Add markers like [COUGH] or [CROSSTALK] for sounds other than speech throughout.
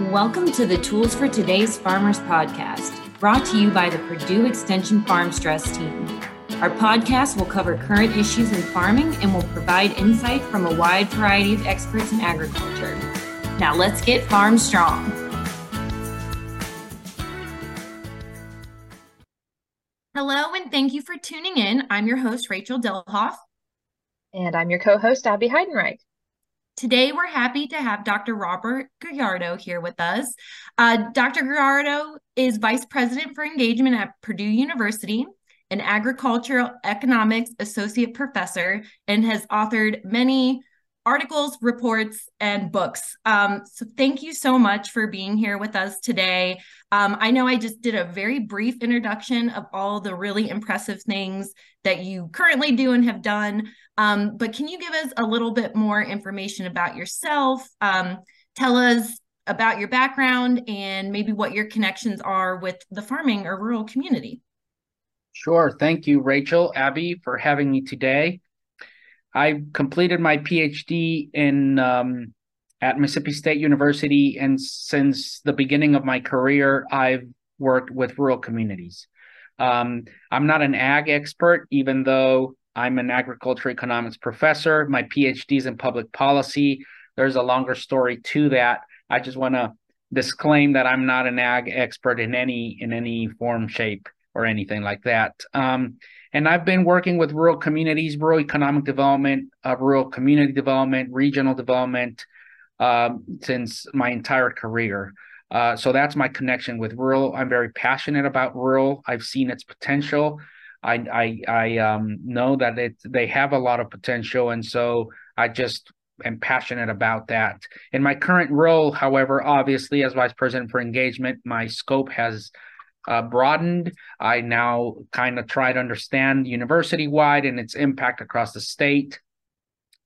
Welcome to the Tools for Today's Farmers podcast, brought to you by the Purdue Extension Farm Stress Team. Our podcast will cover current issues in farming and will provide insight from a wide variety of experts in agriculture. Now let's get farm strong. Hello, and thank you for tuning in. I'm your host, Rachel Delhoff. And I'm your co host, Abby Heidenreich. Today, we're happy to have Dr. Roberto Gallardo here with us. Uh, Dr. Gallardo is Vice President for Engagement at Purdue University, an agricultural economics associate professor, and has authored many articles, reports, and books. Um, so thank you so much for being here with us today. Um, I know I just did a very brief introduction of all the really impressive things that you currently do and have done. Um, but can you give us a little bit more information about yourself? Um, tell us about your background and maybe what your connections are with the farming or rural community. Sure. Thank you, Rachel, Abby, for having me today. I completed my PhD in um, at Mississippi State University, and since the beginning of my career, I've worked with rural communities. Um, I'm not an ag expert, even though I'm an agriculture economics professor. My PhD is in public policy. There's a longer story to that. I just want to disclaim that I'm not an ag expert in any in any form, shape, or anything like that. Um, and I've been working with rural communities, rural economic development, uh, rural community development, regional development um, since my entire career. Uh, so that's my connection with rural. I'm very passionate about rural. I've seen its potential. I I, I um, know that it they have a lot of potential, and so I just am passionate about that. In my current role, however, obviously as vice president for engagement, my scope has uh, broadened. I now kind of try to understand university wide and its impact across the state.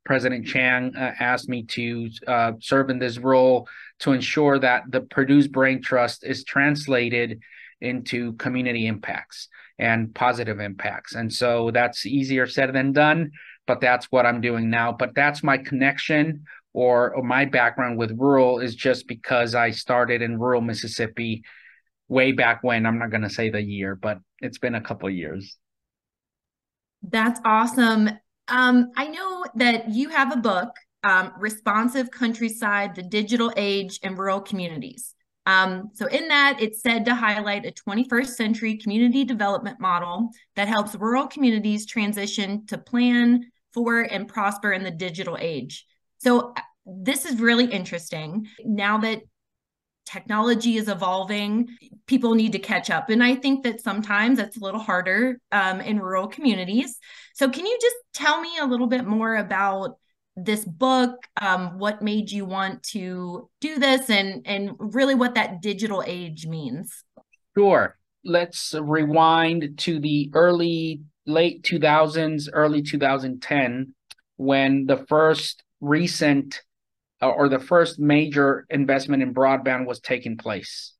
President Chiang uh, asked me to uh, serve in this role to ensure that the Purdue's Brain Trust is translated into community impacts and positive impacts. And so that's easier said than done, but that's what I'm doing now. But that's my connection or, or my background with rural is just because I started in rural Mississippi way back when. I'm not going to say the year, but it's been a couple years. That's awesome. Um, I know that you have a book, um, Responsive Countryside, the Digital Age and Rural Communities. Um, so, in that, it's said to highlight a 21st century community development model that helps rural communities transition to plan for and prosper in the digital age. So, this is really interesting. Now that technology is evolving people need to catch up. And i think that sometimes that's a little harder um, in rural communities. So can you just tell me a little bit more about this book um, what made you want to do this and and really what that digital age means? Sure. Let's rewind to the early late 2000s early 2010 when the first recent or the first major investment in broadband was taking place.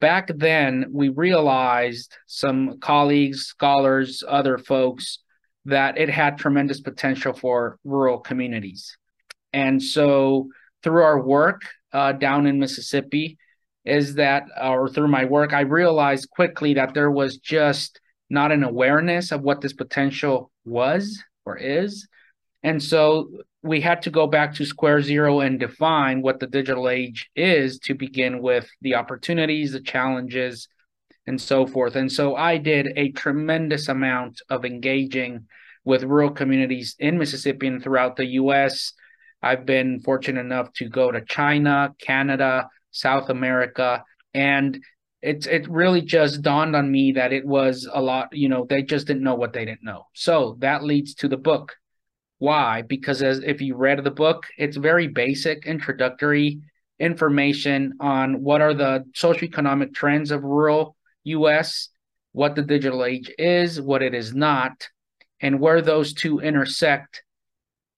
Back then, we realized some colleagues, scholars, other folks that it had tremendous potential for rural communities. And so, through our work uh, down in Mississippi, is that, or through my work, I realized quickly that there was just not an awareness of what this potential was or is. And so we had to go back to square zero and define what the digital age is to begin with the opportunities, the challenges, and so forth. And so I did a tremendous amount of engaging with rural communities in Mississippi and throughout the US. I've been fortunate enough to go to China, Canada, South America, and it's it really just dawned on me that it was a lot, you know, they just didn't know what they didn't know. So that leads to the book why? Because as if you read the book, it's very basic introductory information on what are the socioeconomic trends of rural US, what the digital age is, what it is not, and where those two intersect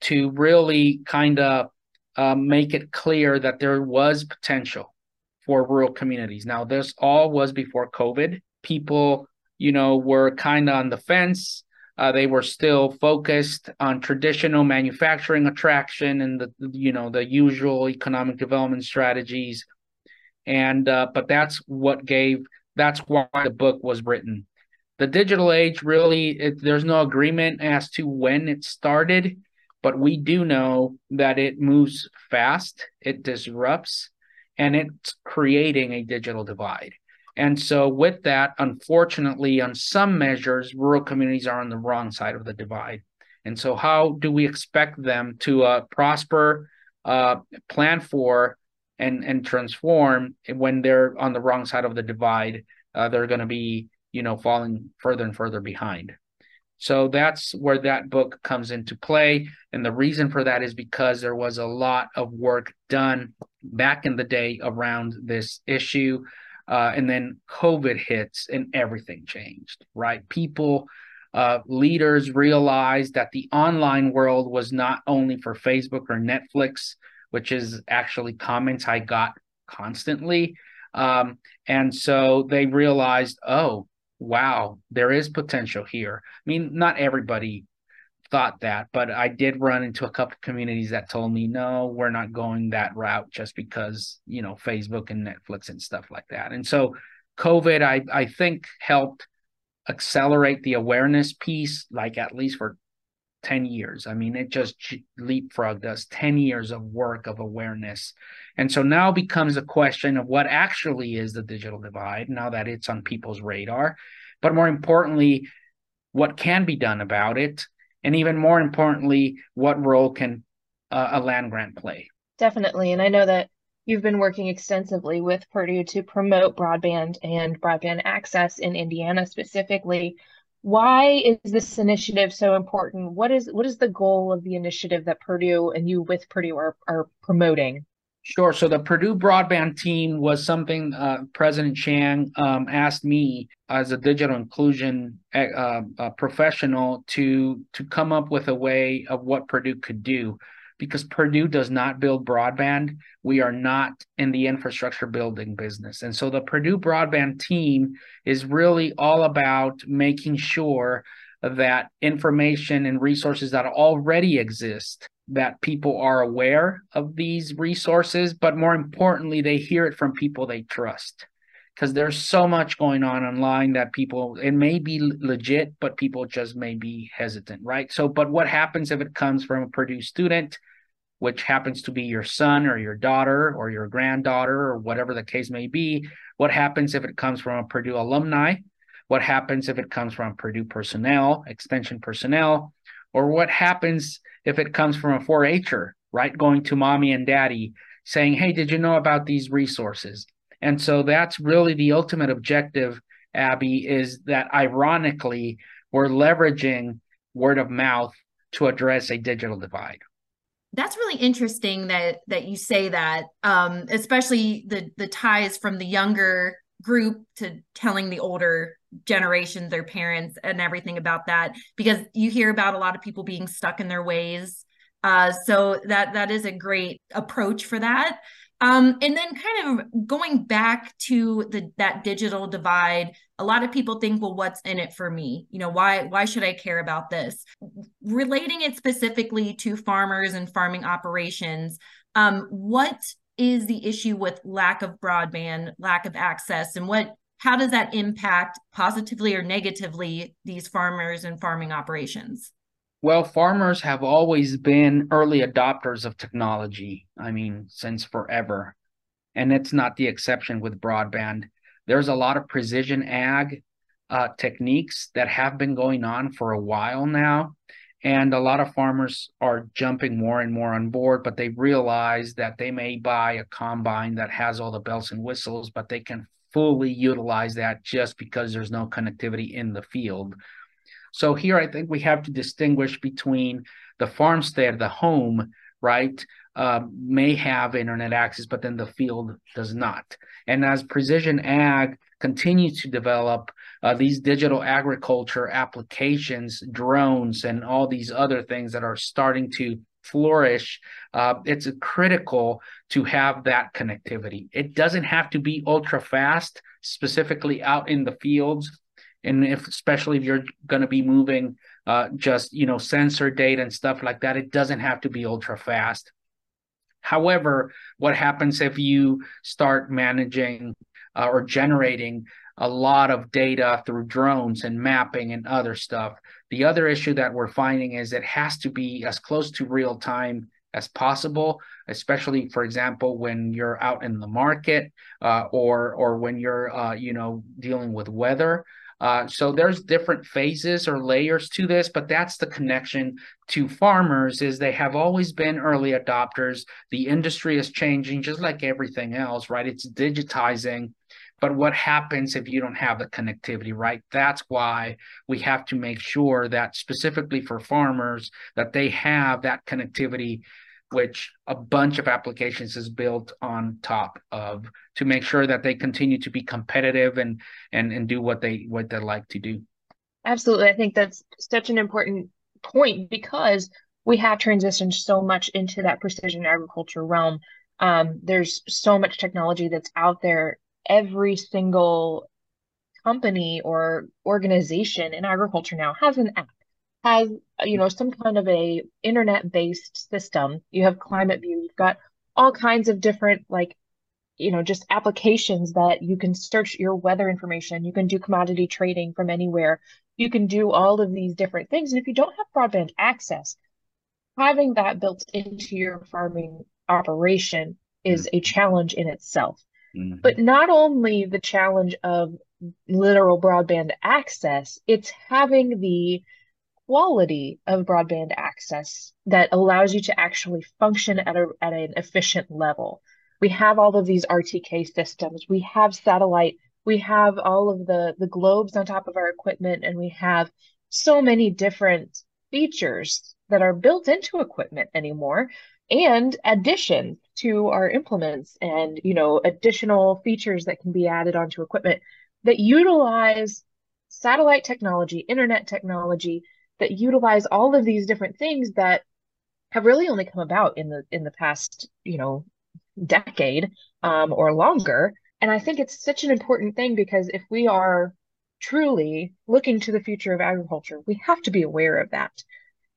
to really kind of um, make it clear that there was potential for rural communities. Now, this all was before COVID. People, you know, were kind of on the fence uh, they were still focused on traditional manufacturing attraction and the you know the usual economic development strategies. and uh, but that's what gave that's why the book was written the digital age really it, there's no agreement as to when it started but we do know that it moves fast it disrupts and it's creating a digital divide and so with that unfortunately on some measures rural communities are on the wrong side of the divide. And so how do we expect them to uh, prosper uh, plan for and and transform when they're on the wrong side of the divide uh, they're going to be you know falling further and further behind? So that's where that book comes into play. And the reason for that is because there was a lot of work done back in the day around this issue uh, and then covid hits and everything changed right people uh, leaders realized that the online world was not only for facebook or netflix which is actually comments I got constantly. Um, and so they realized, oh, wow, there is potential here. I mean, not everybody thought that, but I did run into a couple communities that told me, no, we're not going that route just because, you know, Facebook and Netflix and stuff like that. And so COVID, I, I think, helped accelerate the awareness piece, like at least for 10 years. I mean, it just leapfrogged us 10 years of work of awareness. And so now becomes a question of what actually is the digital divide now that it's on people's radar. But more importantly, what can be done about it? And even more importantly, what role can uh, a land grant play? Definitely. And I know that you've been working extensively with Purdue to promote broadband and broadband access in Indiana specifically why is this initiative so important? What is what is the goal of the initiative that Purdue and you with Purdue are, are promoting? Sure. So the Purdue broadband team was something uh, President Chiang um, asked me as a digital inclusion uh, uh, professional to to come up with a way of what Purdue could do because Purdue does not build broadband. We are not in the infrastructure building business. And so the Purdue broadband team is really all about making sure that information and resources that already exist that people are aware of these resources but more importantly they hear it from people they trust. Because there's so much going on online that people it may be legit but people just may be hesitant right? So but what happens if it comes from a purdue student which happens to be your son or your daughter or your granddaughter or whatever the case may be? What happens if it comes from a purdue alumni? What happens if it comes from purdue personnel extension personnel? Or what happens if it comes from a 4-h'er right going to mommy and daddy saying hey did you know about these resources and so that's really the ultimate objective, Abby, is that ironically, we're leveraging word of mouth to address a digital divide. That's really interesting that that you say that, um, especially the the ties from the younger group to telling the older generation, their parents, and everything about that, because you hear about a lot of people being stuck in their ways. Uh, so that that is a great approach for that. Um, and then kind of going back to the that digital divide, a lot of people think, well, what's in it for me? You know, why why should I care about this? Relating it specifically to farmers and farming operations, um, what is the issue with lack of broadband, lack of access, and what how does that impact positively or negatively these farmers and farming operations? Well, farmers have always been early adopters of technology. I mean, since forever. And it's not the exception with broadband. There's a lot of precision ag uh, techniques that have been going on for a while now. And a lot of farmers are jumping more and more on board, but they realize that they may buy a combine that has all the bells and whistles, but they can fully utilize that just because there's no connectivity in the field so here I think we have to distinguish between the farmstead, the home, right, uh, may have internet access, but then the field does not. And as precision ag continues to develop, uh, these digital agriculture applications, drones, and all these other things that are starting to flourish, uh, it's critical to have that connectivity. It doesn't have to be ultra fast, specifically out in the fields, and if especially if you're going to be moving uh, just you know sensor data and stuff like that it doesn't have to be ultra fast However, what happens if you start managing uh, or generating a lot of data through drones and mapping and other stuff? The other issue that we're finding is it has to be as close to real time as possible, especially, for example, when you're out in the market uh, or or when you're uh, you know dealing with weather. Uh, so there's different phases or layers to this, but that's the connection to farmers is they have always been early adopters. The industry is changing just like everything else, right? It's digitizing. But what happens if you don't have the connectivity, right? That's why we have to make sure that specifically for farmers that they have that connectivity which a bunch of applications is built on top of to make sure that they continue to be competitive and and and do what they what they like to do. Absolutely. I think that's such an important point because we have transitioned so much into that precision agriculture realm. Um, there's so much technology that's out there every single company or organization in agriculture now has an app has you know some kind of a internet based system. You have climate view. You've got all kinds of different like you know just applications that you can search your weather information. You can do commodity trading from anywhere. You can do all of these different things. And if you don't have broadband access having that built into your farming operation is mm-hmm. a challenge in itself mm-hmm. but not only the challenge of literal broadband access it's having the quality of broadband access that allows you to actually function at, a, at an efficient level. We have all of these RTK systems, we have satellite, we have all of the, the globes on top of our equipment, and we have so many different features that are built into equipment anymore and additions to our implements and you know additional features that can be added onto equipment that utilize satellite technology internet technology that utilize all of these different things that have really only come about in the in the past you know decade um, or longer. And i think it's such an important thing because if we are truly looking to the future of agriculture we have to be aware of that.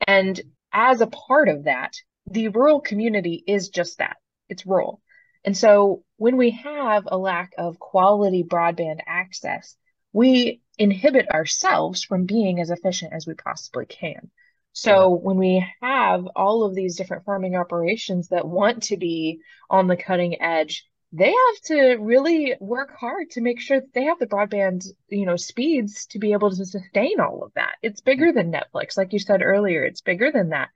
And as a part of that the rural community is just that it's role. and so when we have a lack of quality broadband access we inhibit ourselves from being as efficient as we possibly can. So when we have all of these different farming operations that want to be on the cutting edge, they have to really work hard to make sure that they have the broadband, you know, speeds to be able to sustain all of that. It's bigger mm-hmm. than Netflix, like you said earlier. It's bigger than that.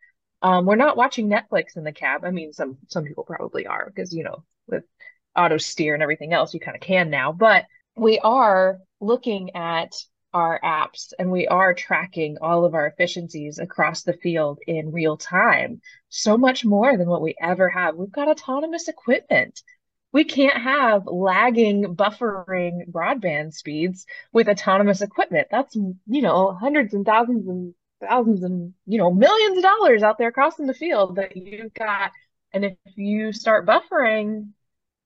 Um, we're not watching Netflix in the cab. I mean, some some people probably are because you know with auto steer and everything else, you kind of can now. But we are looking at our apps and we are tracking all of our efficiencies across the field in real time so much more than what we ever have we've got autonomous equipment we can't have lagging buffering broadband speeds with autonomous equipment that's you know hundreds and thousands and thousands and you know millions of dollars out there crossing the field that you've got and if you start buffering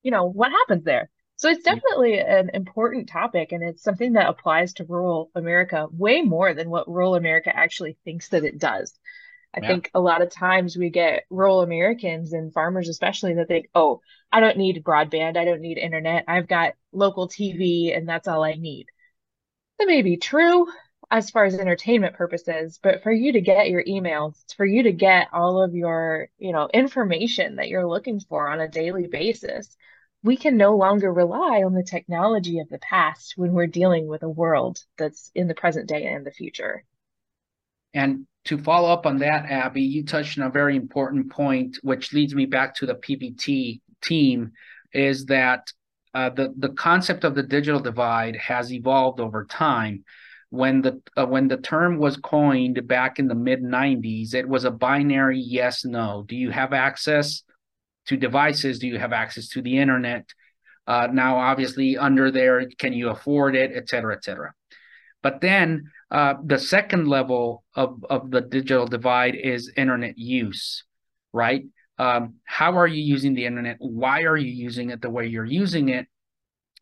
you know what happens there so it's definitely an important topic, and it's something that applies to rural America way more than what rural America actually thinks that it does. I yeah. think a lot of times we get rural Americans and farmers, especially, that think, oh, I don't need broadband, I don't need internet, I've got local TV, and that's all I need. That may be true as far as entertainment purposes, but for you to get your emails, for you to get all of your, you know, information that you're looking for on a daily basis, we can no longer rely on the technology of the past when we're dealing with a world that's in the present day and the future. And to follow up on that, Abby, you touched on a very important point, which leads me back to the PBT team, is that uh, the the concept of the digital divide has evolved over time. When the uh, when the term was coined back in the mid '90s, it was a binary yes no. Do you have access to devices? Do you have access to the internet? Uh, now, obviously, under there, can you afford it, et cetera, et cetera. But then uh, the second level of, of the digital divide is internet use, right? Um, how are you using the internet? Why are you using it the way you're using it?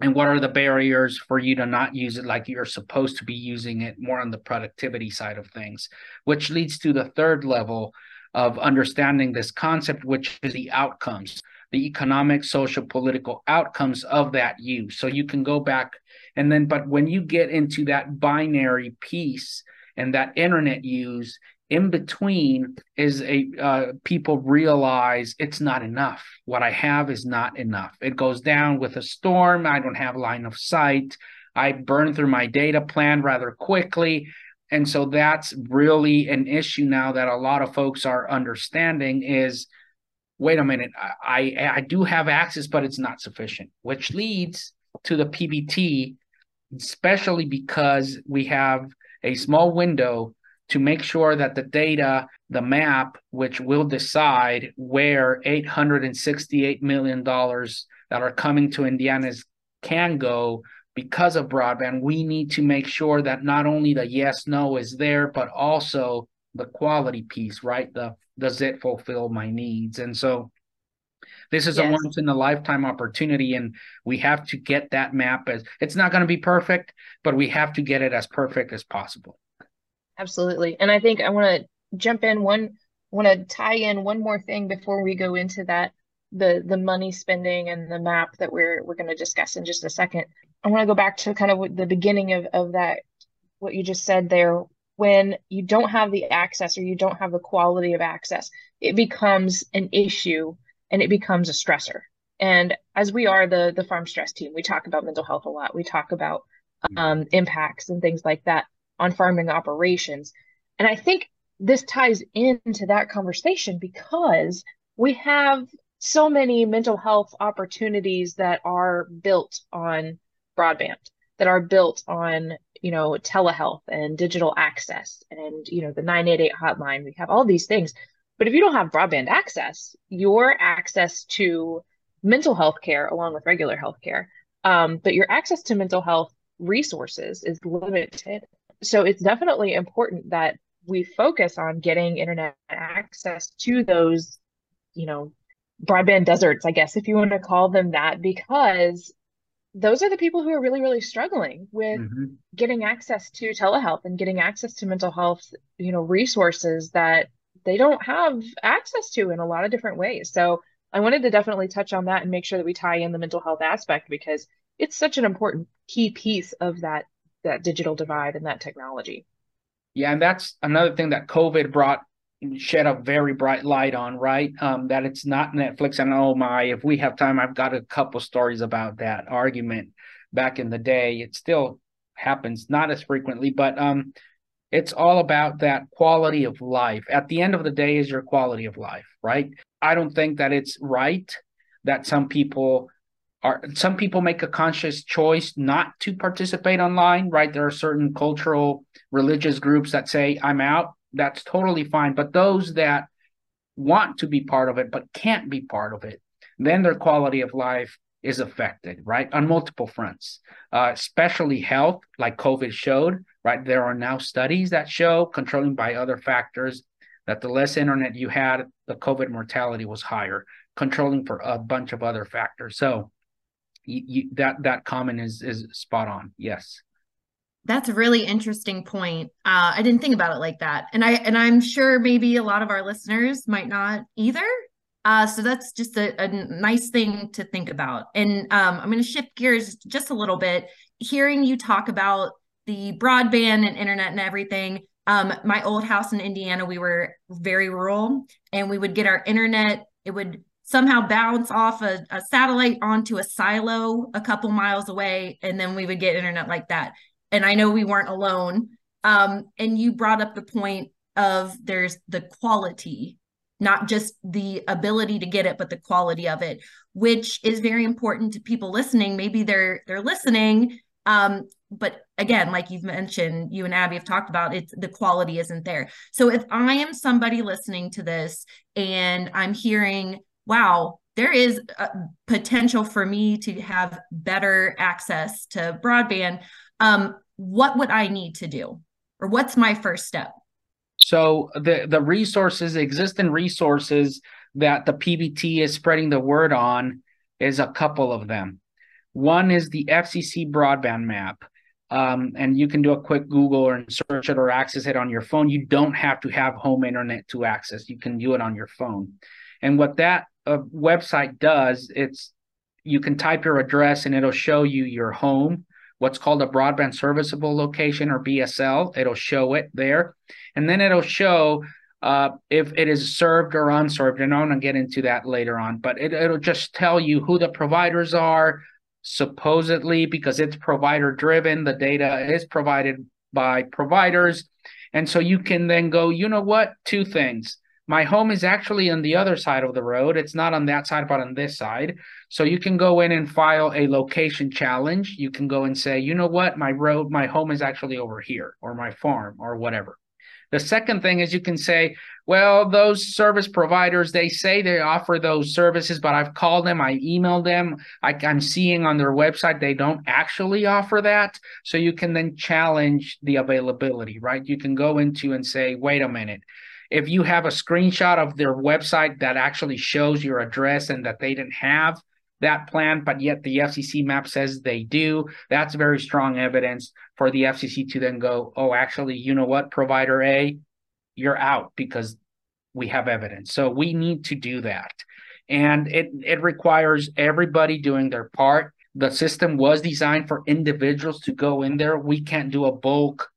And what are the barriers for you to not use it like you're supposed to be using it more on the productivity side of things? Which leads to the third level, of understanding this concept, which is the outcomes, the economic, social, political outcomes of that use. So you can go back and then, but when you get into that binary piece and that internet use, in between is a uh, people realize it's not enough. What I have is not enough. It goes down with a storm. I don't have line of sight. I burn through my data plan rather quickly. And so that's really an issue now that a lot of folks are understanding is wait a minute, I, I, I do have access, but it's not sufficient, which leads to the PBT, especially because we have a small window to make sure that the data, the map, which will decide where $868 million that are coming to Indiana's can go because of broadband, we need to make sure that not only the yes, no is there, but also the quality piece, right? The does it fulfill my needs? And so this is yes. a once in a lifetime opportunity, and we have to get that map as it's not going to be perfect, but we have to get it as perfect as possible. Absolutely. And I think I want to jump in one want to tie in one more thing before we go into that the the money spending and the map that we're we're going to discuss in just a second. I want to go back to kind of the beginning of of that what you just said there when you don't have the access or you don't have the quality of access, it becomes an issue and it becomes a stressor. And as we are the the farm stress team, we talk about mental health a lot. We talk about um, impacts and things like that on farming operations. And I think this ties into that conversation because we have so many mental health opportunities that are built on broadband, that are built on, you know, telehealth and digital access and, you know, the 988 hotline. We have all these things. But if you don't have broadband access, your access to mental health care along with regular health care, um, but your access to mental health resources is limited so it's definitely important that we focus on getting internet access to those, you know, broadband deserts, I guess, if you want to call them that, because those are the people who are really, really struggling with mm-hmm. getting access to telehealth and getting access to mental health, you know, resources that they don't have access to in a lot of different ways. So I wanted to definitely touch on that and make sure that we tie in the mental health aspect because it's such an important key piece of that that digital divide and that technology. Yeah, and that's another thing that COVID brought shed a very bright light on, right? Um, that it's not Netflix. And oh my, if we have time, I've got a couple stories about that argument back in the day. It still happens, not as frequently, but um, it's all about that quality of life. At the end of the day, is your quality of life, right? I don't think that it's right that some people are some people make a conscious choice not to participate online right? There are certain cultural religious groups that say i'm out. That's totally fine. But those that want to be part of it but can't be part of it then their quality of life is affected right? On multiple fronts. Uh, especially health like covid showed right? There are now studies that show controlling by other factors that the less internet you had the covid mortality was higher controlling for a bunch of other factors. So you, that that comment is is spot on. Yes. That's a really interesting point. Uh, I didn't think about it like that, and I and I'm sure maybe a lot of our listeners might not either. Uh, so that's just a, a, nice thing to think about. And um, I'm going to shift gears just a little bit. Hearing you talk about the broadband and internet and everything. Um, my old house in Indiana, we were very rural, and we would get our internet. It would somehow bounce off a, a, satellite onto a silo a couple miles away and then we would get internet like that. And i know we weren't alone. Um, and you brought up the point of there's the quality not just the ability to get it but the quality of it which is very important to people listening. Maybe they're they're listening um, but again like you've mentioned you and abby have talked about it's the quality isn't there. So if i am somebody listening to this and i'm hearing wow, there is potential for me to have better access to broadband. Um, what would I need to do? Or what's my first step? So the the resources, existing resources that the PBT is spreading the word on is a couple of them. One is the FCC broadband map. um, and you can do a quick Google or search it or access it on your phone. You don't have to have home internet to access. You can do it on your phone. And what that uh, website does, it's you can type your address and it'll show you your home, what's called a broadband serviceable location or BSL. It'll show it there, and then it'll show uh, if it is served or unserved. And I'm going to get into that later on, but it, it'll just tell you who the providers are, supposedly because it's provider driven the data is provided by providers and so you can then go you know what two things my home is actually on the other side of the road it's not on that side but on this side so you can go in and file a location challenge you can go and say you know what my road my home is actually over here or my farm or whatever the second thing is you can say, well, those service providers, they say they offer those services, but I've called them, I emailed them, I, I'm seeing on their website they don't actually offer that. So you can then challenge the availability, right? You can go into and say, wait a minute. If you have a screenshot of their website that actually shows your address and that they didn't have that plan, but yet the FCC map says they do. That's very strong evidence for the FCC to then go, oh, actually, you know what, provider A, you're out because we have evidence. So we need to do that. And it, it requires everybody doing their part. The system was designed for individuals to go in there. We can't do a bulk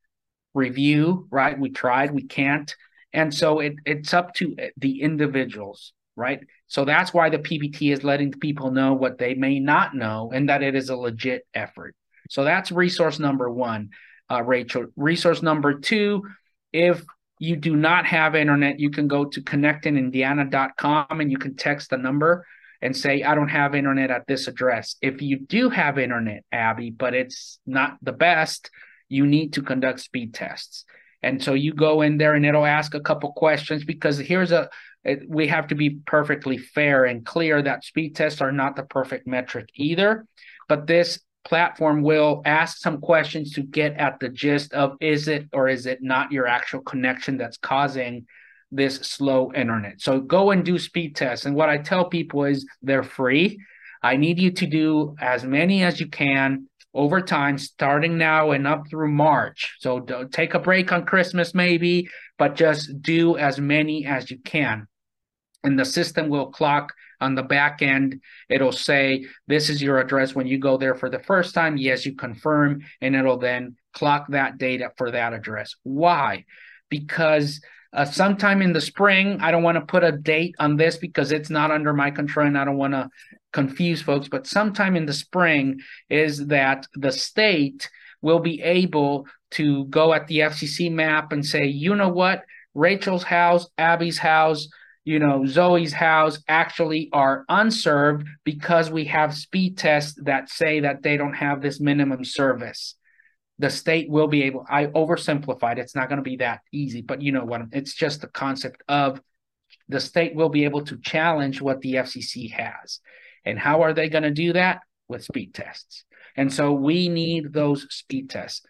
review, right? We tried, we can't. And so it, it's up to the individuals, right? So that's why the PBT is letting people know what they may not know and that it is a legit effort. So that's resource number one, uh, Rachel. Resource number two, if you do not have internet, you can go to connectingindiana.com and you can text the number and say, I don't have internet at this address. If you do have internet, Abby, but it's not the best, you need to conduct speed tests. And so you go in there and it'll ask a couple questions because here's a we have to be perfectly fair and clear that speed tests are not the perfect metric either. But this platform will ask some questions to get at the gist of is it or is it not your actual connection that's causing this slow internet. So go and do speed tests. And what I tell people is they're free. I need you to do as many as you can over time, starting now and up through March. So take a break on Christmas, maybe, but just do as many as you can. And the system will clock on the back end. It'll say, This is your address when you go there for the first time. Yes, you confirm, and it'll then clock that data for that address. Why? Because uh, sometime in the spring, I don't want to put a date on this because it's not under my control and I don't want to confuse folks, but sometime in the spring is that the state will be able to go at the FCC map and say, you know what, Rachel's house, Abby's house, you know, Zoe's house actually are unserved because we have speed tests that say that they don't have this minimum service. The state will be able, I oversimplified, it's not going to be that easy, but you know what, it's just the concept of the state will be able to challenge what the FCC has. And how are they going to do that? With speed tests. And so we need those speed tests.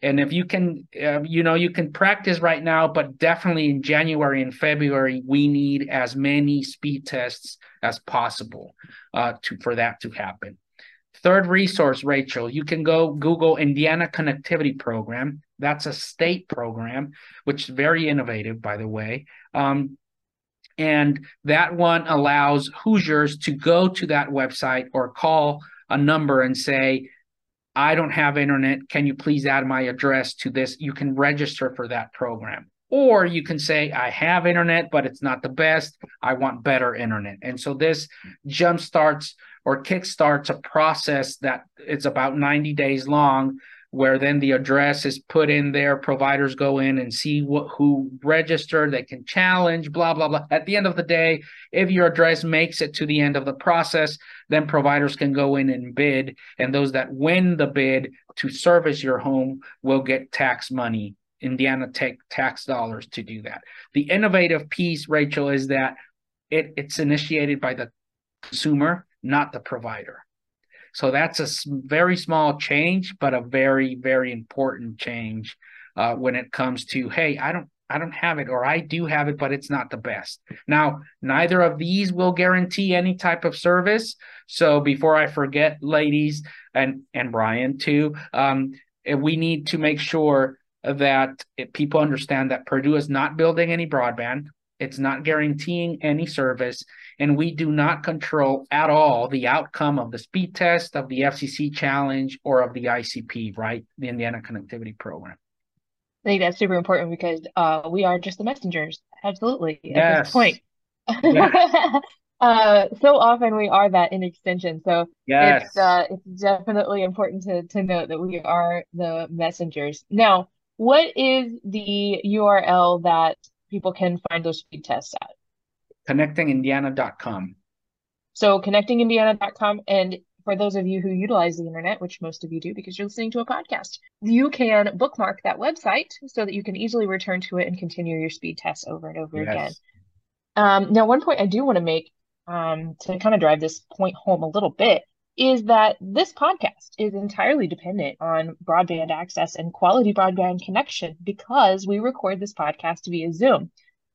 And if you can, uh, you know, you can practice right now, but definitely in January and February, we need as many speed tests as possible uh, to for that to happen. Third resource, Rachel, you can go Google Indiana Connectivity Program. That's a state program, which is very innovative, by the way. Um, and that one allows Hoosiers to go to that website or call a number and say, I don't have internet. Can you please add my address to this? You can register for that program. Or you can say, I have internet, but it's not the best. I want better internet. And so this jump starts or kickstarts a process that it's about 90 days long where then the address is put in there providers go in and see what who registered they can challenge blah blah blah. At the end of the day if your address makes it to the end of the process then providers can go in and bid and those that win the bid to service your home will get tax money. Indiana take tax dollars to do that. The innovative piece rachel is that it, it's initiated by the consumer not the provider so that's a very small change, but a very, very important change uh, when it comes to, hey, I don't I don't have it, or I do have it, but it's not the best. Now, neither of these will guarantee any type of service. So before I forget, ladies and and Brian too, um, we need to make sure that people understand that Purdue is not building any broadband. It's not guaranteeing any service, and we do not control at all the outcome of the speed test, of the FCC challenge, or of the ICP, right? The Indiana Connectivity Program. I think that's super important because uh, we are just the messengers. Absolutely. At yes. this point. Yeah. [LAUGHS] uh, so often we are that in extension. So yes. it's uh, it's definitely important to to note that we are the messengers. Now, what is the URL that people can find those speed tests at? Connectingindiana.com. So connectingindiana.com and for those of you who utilize the internet, which most of you do because you're listening to a podcast, you can bookmark that website so that you can easily return to it and continue your speed tests over and over yes. again. Um, now, one point I do want to make um, to kind of drive this point home a little bit is that this podcast is entirely dependent on broadband access and quality broadband connection because we record this podcast via Zoom.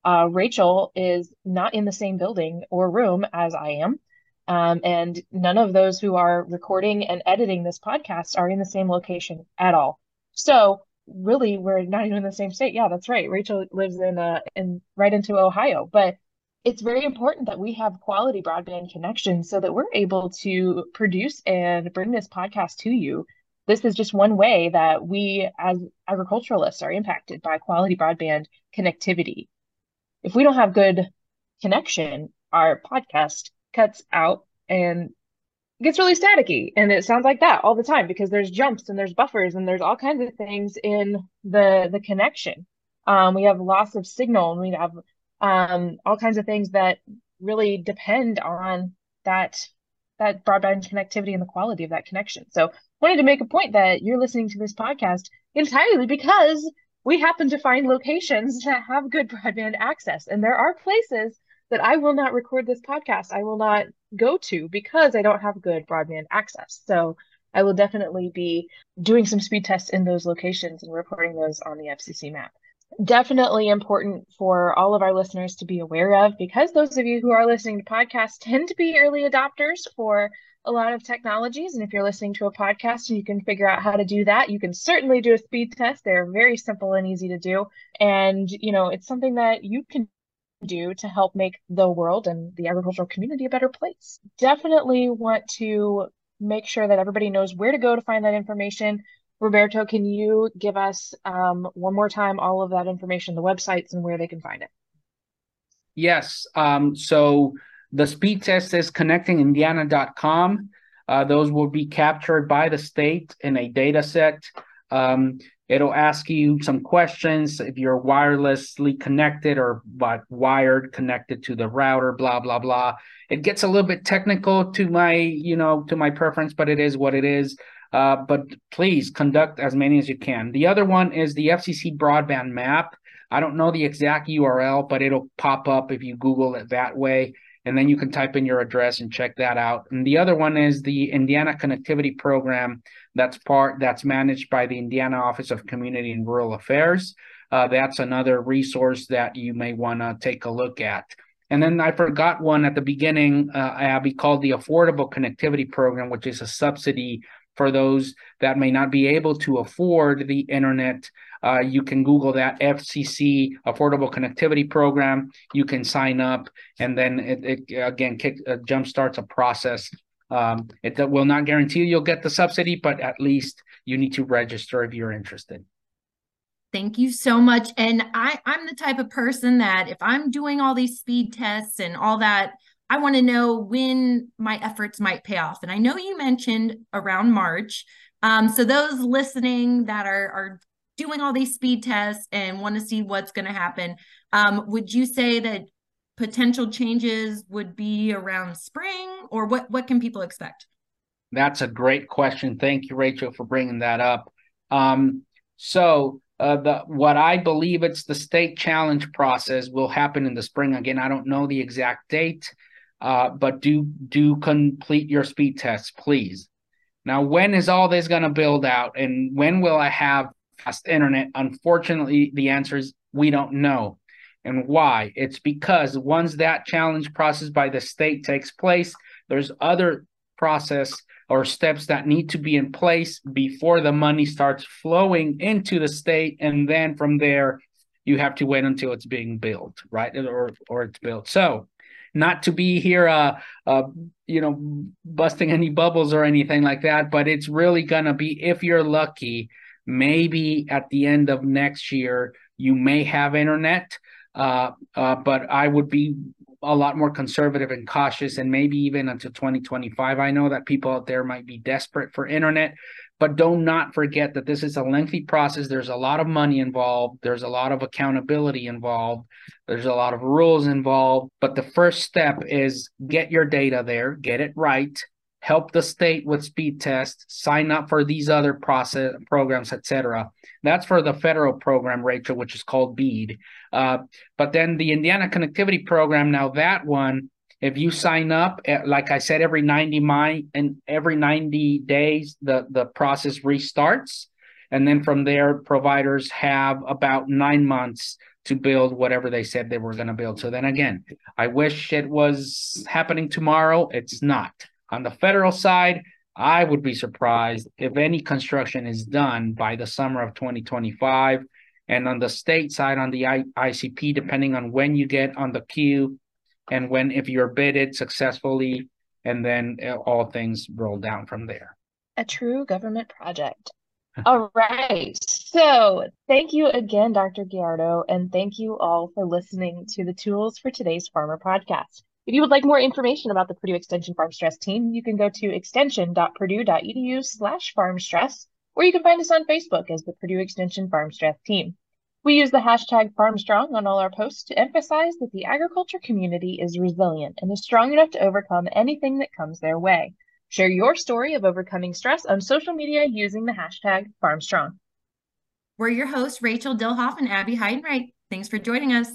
Uh, Rachel is not in the same building or room as I am. Um, and none of those who are recording and editing this podcast are in the same location at all. So really, we're not even in the same state. Yeah, that's right. Rachel lives in uh in right into Ohio, but it's very important that we have quality broadband connections so that we're able to produce and bring this podcast to you. This is just one way that we as agriculturalists are impacted by quality broadband connectivity. If we don't have good connection, our podcast cuts out and gets really staticky and it sounds like that all the time because there's jumps and there's buffers and there's all kinds of things in the the connection um, we have loss of signal and we have um, all kinds of things that really depend on that that broadband connectivity and the quality of that connection so wanted to make a point that you're listening to this podcast entirely because we happen to find locations [LAUGHS] that have good broadband access and there are places that I will not record this podcast. I will not go to because I don't have good broadband access. So I will definitely be doing some speed tests in those locations and reporting those on the FCC map. Definitely important for all of our listeners to be aware of because those of you who are listening to podcasts [LAUGHS] tend to be early adopters for a lot of technologies. And if you're listening to a podcast and you can figure out how to do that, you can certainly do a speed test. They're very simple and easy to do. And, you know, it's something that you can do to help make the world and the agricultural community a better place. Definitely want to make sure that everybody knows where to go to find that information. Roberto, can you give us um, one more time all of that information, the websites and where they can find it? Yes. Um, so the speed test is connectingindiana.com. Uh, those will be captured by the state in a data set. Um, It'll ask you some questions if you're wirelessly connected or but wired connected to the router, blah blah blah. It gets a little bit technical to my, you know, to my preference, but it is what it is. Uh, but please conduct as many as you can. The other one is the FCC broadband map. I don't know the exact URL, but it'll pop up if you Google it that way and then you can type in your address and check that out. And the other one is the Indiana Connectivity Program. That's part that's managed by the Indiana Office of Community and Rural Affairs. Uh, that's another resource that you may want to take a look at. And then I forgot one at the beginning, uh, Abby, called the Affordable Connectivity Program, which is a subsidy for those that may not be able to afford the internet uh, you can Google that FCC Affordable Connectivity Program. You can sign up, and then it, it again kick uh, jump starts a process. Um, it will not guarantee you'll get the subsidy, but at least you need to register if you're interested. Thank you so much. And I, I'm the type of person that if I'm doing all these speed tests and all that, I want to know when my efforts might pay off. And I know you mentioned around March. Um, so those listening that are, are doing all these speed tests and want to see what's going to happen. Um, would you say that potential changes would be around spring, or what? What can people expect? That's a great question. Thank you, Rachel, for bringing that up. Um, so uh, the what I believe it's the state challenge process will happen in the spring. Again, I don't know the exact date, uh, but do do complete your speed tests, please. Now, when is all this going to build out, and when will I have fast internet? Unfortunately, the answer is we don't know. And why? It's because once that challenge process by the state takes place, there's other process or steps that need to be in place before the money starts flowing into the state and then from there you have to wait until it's being built right or or it's built so not to be here uh uh you know busting any bubbles or anything like that but it's really gonna be if you're lucky maybe at the end of next year you may have internet uh, uh, but I would be a lot more conservative and cautious and maybe even until 2025 i know that people out there might be desperate for internet but do not not forget that this is a lengthy process. There's a lot of money involved. There's a lot of accountability involved. There's a lot of rules involved. But the first step is get your data there get it right help the state with speed tests sign up for these other process programs etc that's for the federal program rachel which is called bead. Uh, but then the indiana connectivity program now that one if you sign up eh, like i said every 90 mi and every 90 days the the process restarts. And then from there providers have about nine months to build whatever they said they were going to build. So then again i wish it was happening tomorrow. It's not. On the federal side, I would be surprised if any construction is done by the summer of 2025. And on the state side, on the I- ICP, depending on when you get on the queue and when, if you're bidded successfully, and then uh, all things roll down from there. A true government project. [LAUGHS] all right. So thank you again, Dr. Gallardo, and thank you all for listening to the Tools for Today's Farmer podcast. If you would like more information about the Purdue Extension Farm Stress team, you can go to extension.purdue.edu slash farmstress, or you can find us on Facebook as the Purdue Extension Farm Stress team. We use the hashtag FarmStrong on all our posts to emphasize that the agriculture community is resilient and is strong enough to overcome anything that comes their way. Share your story of overcoming stress on social media using the hashtag FarmStrong. We're your hosts, Rachel Dilhoff and Abby Heidenreich. Thanks for joining us.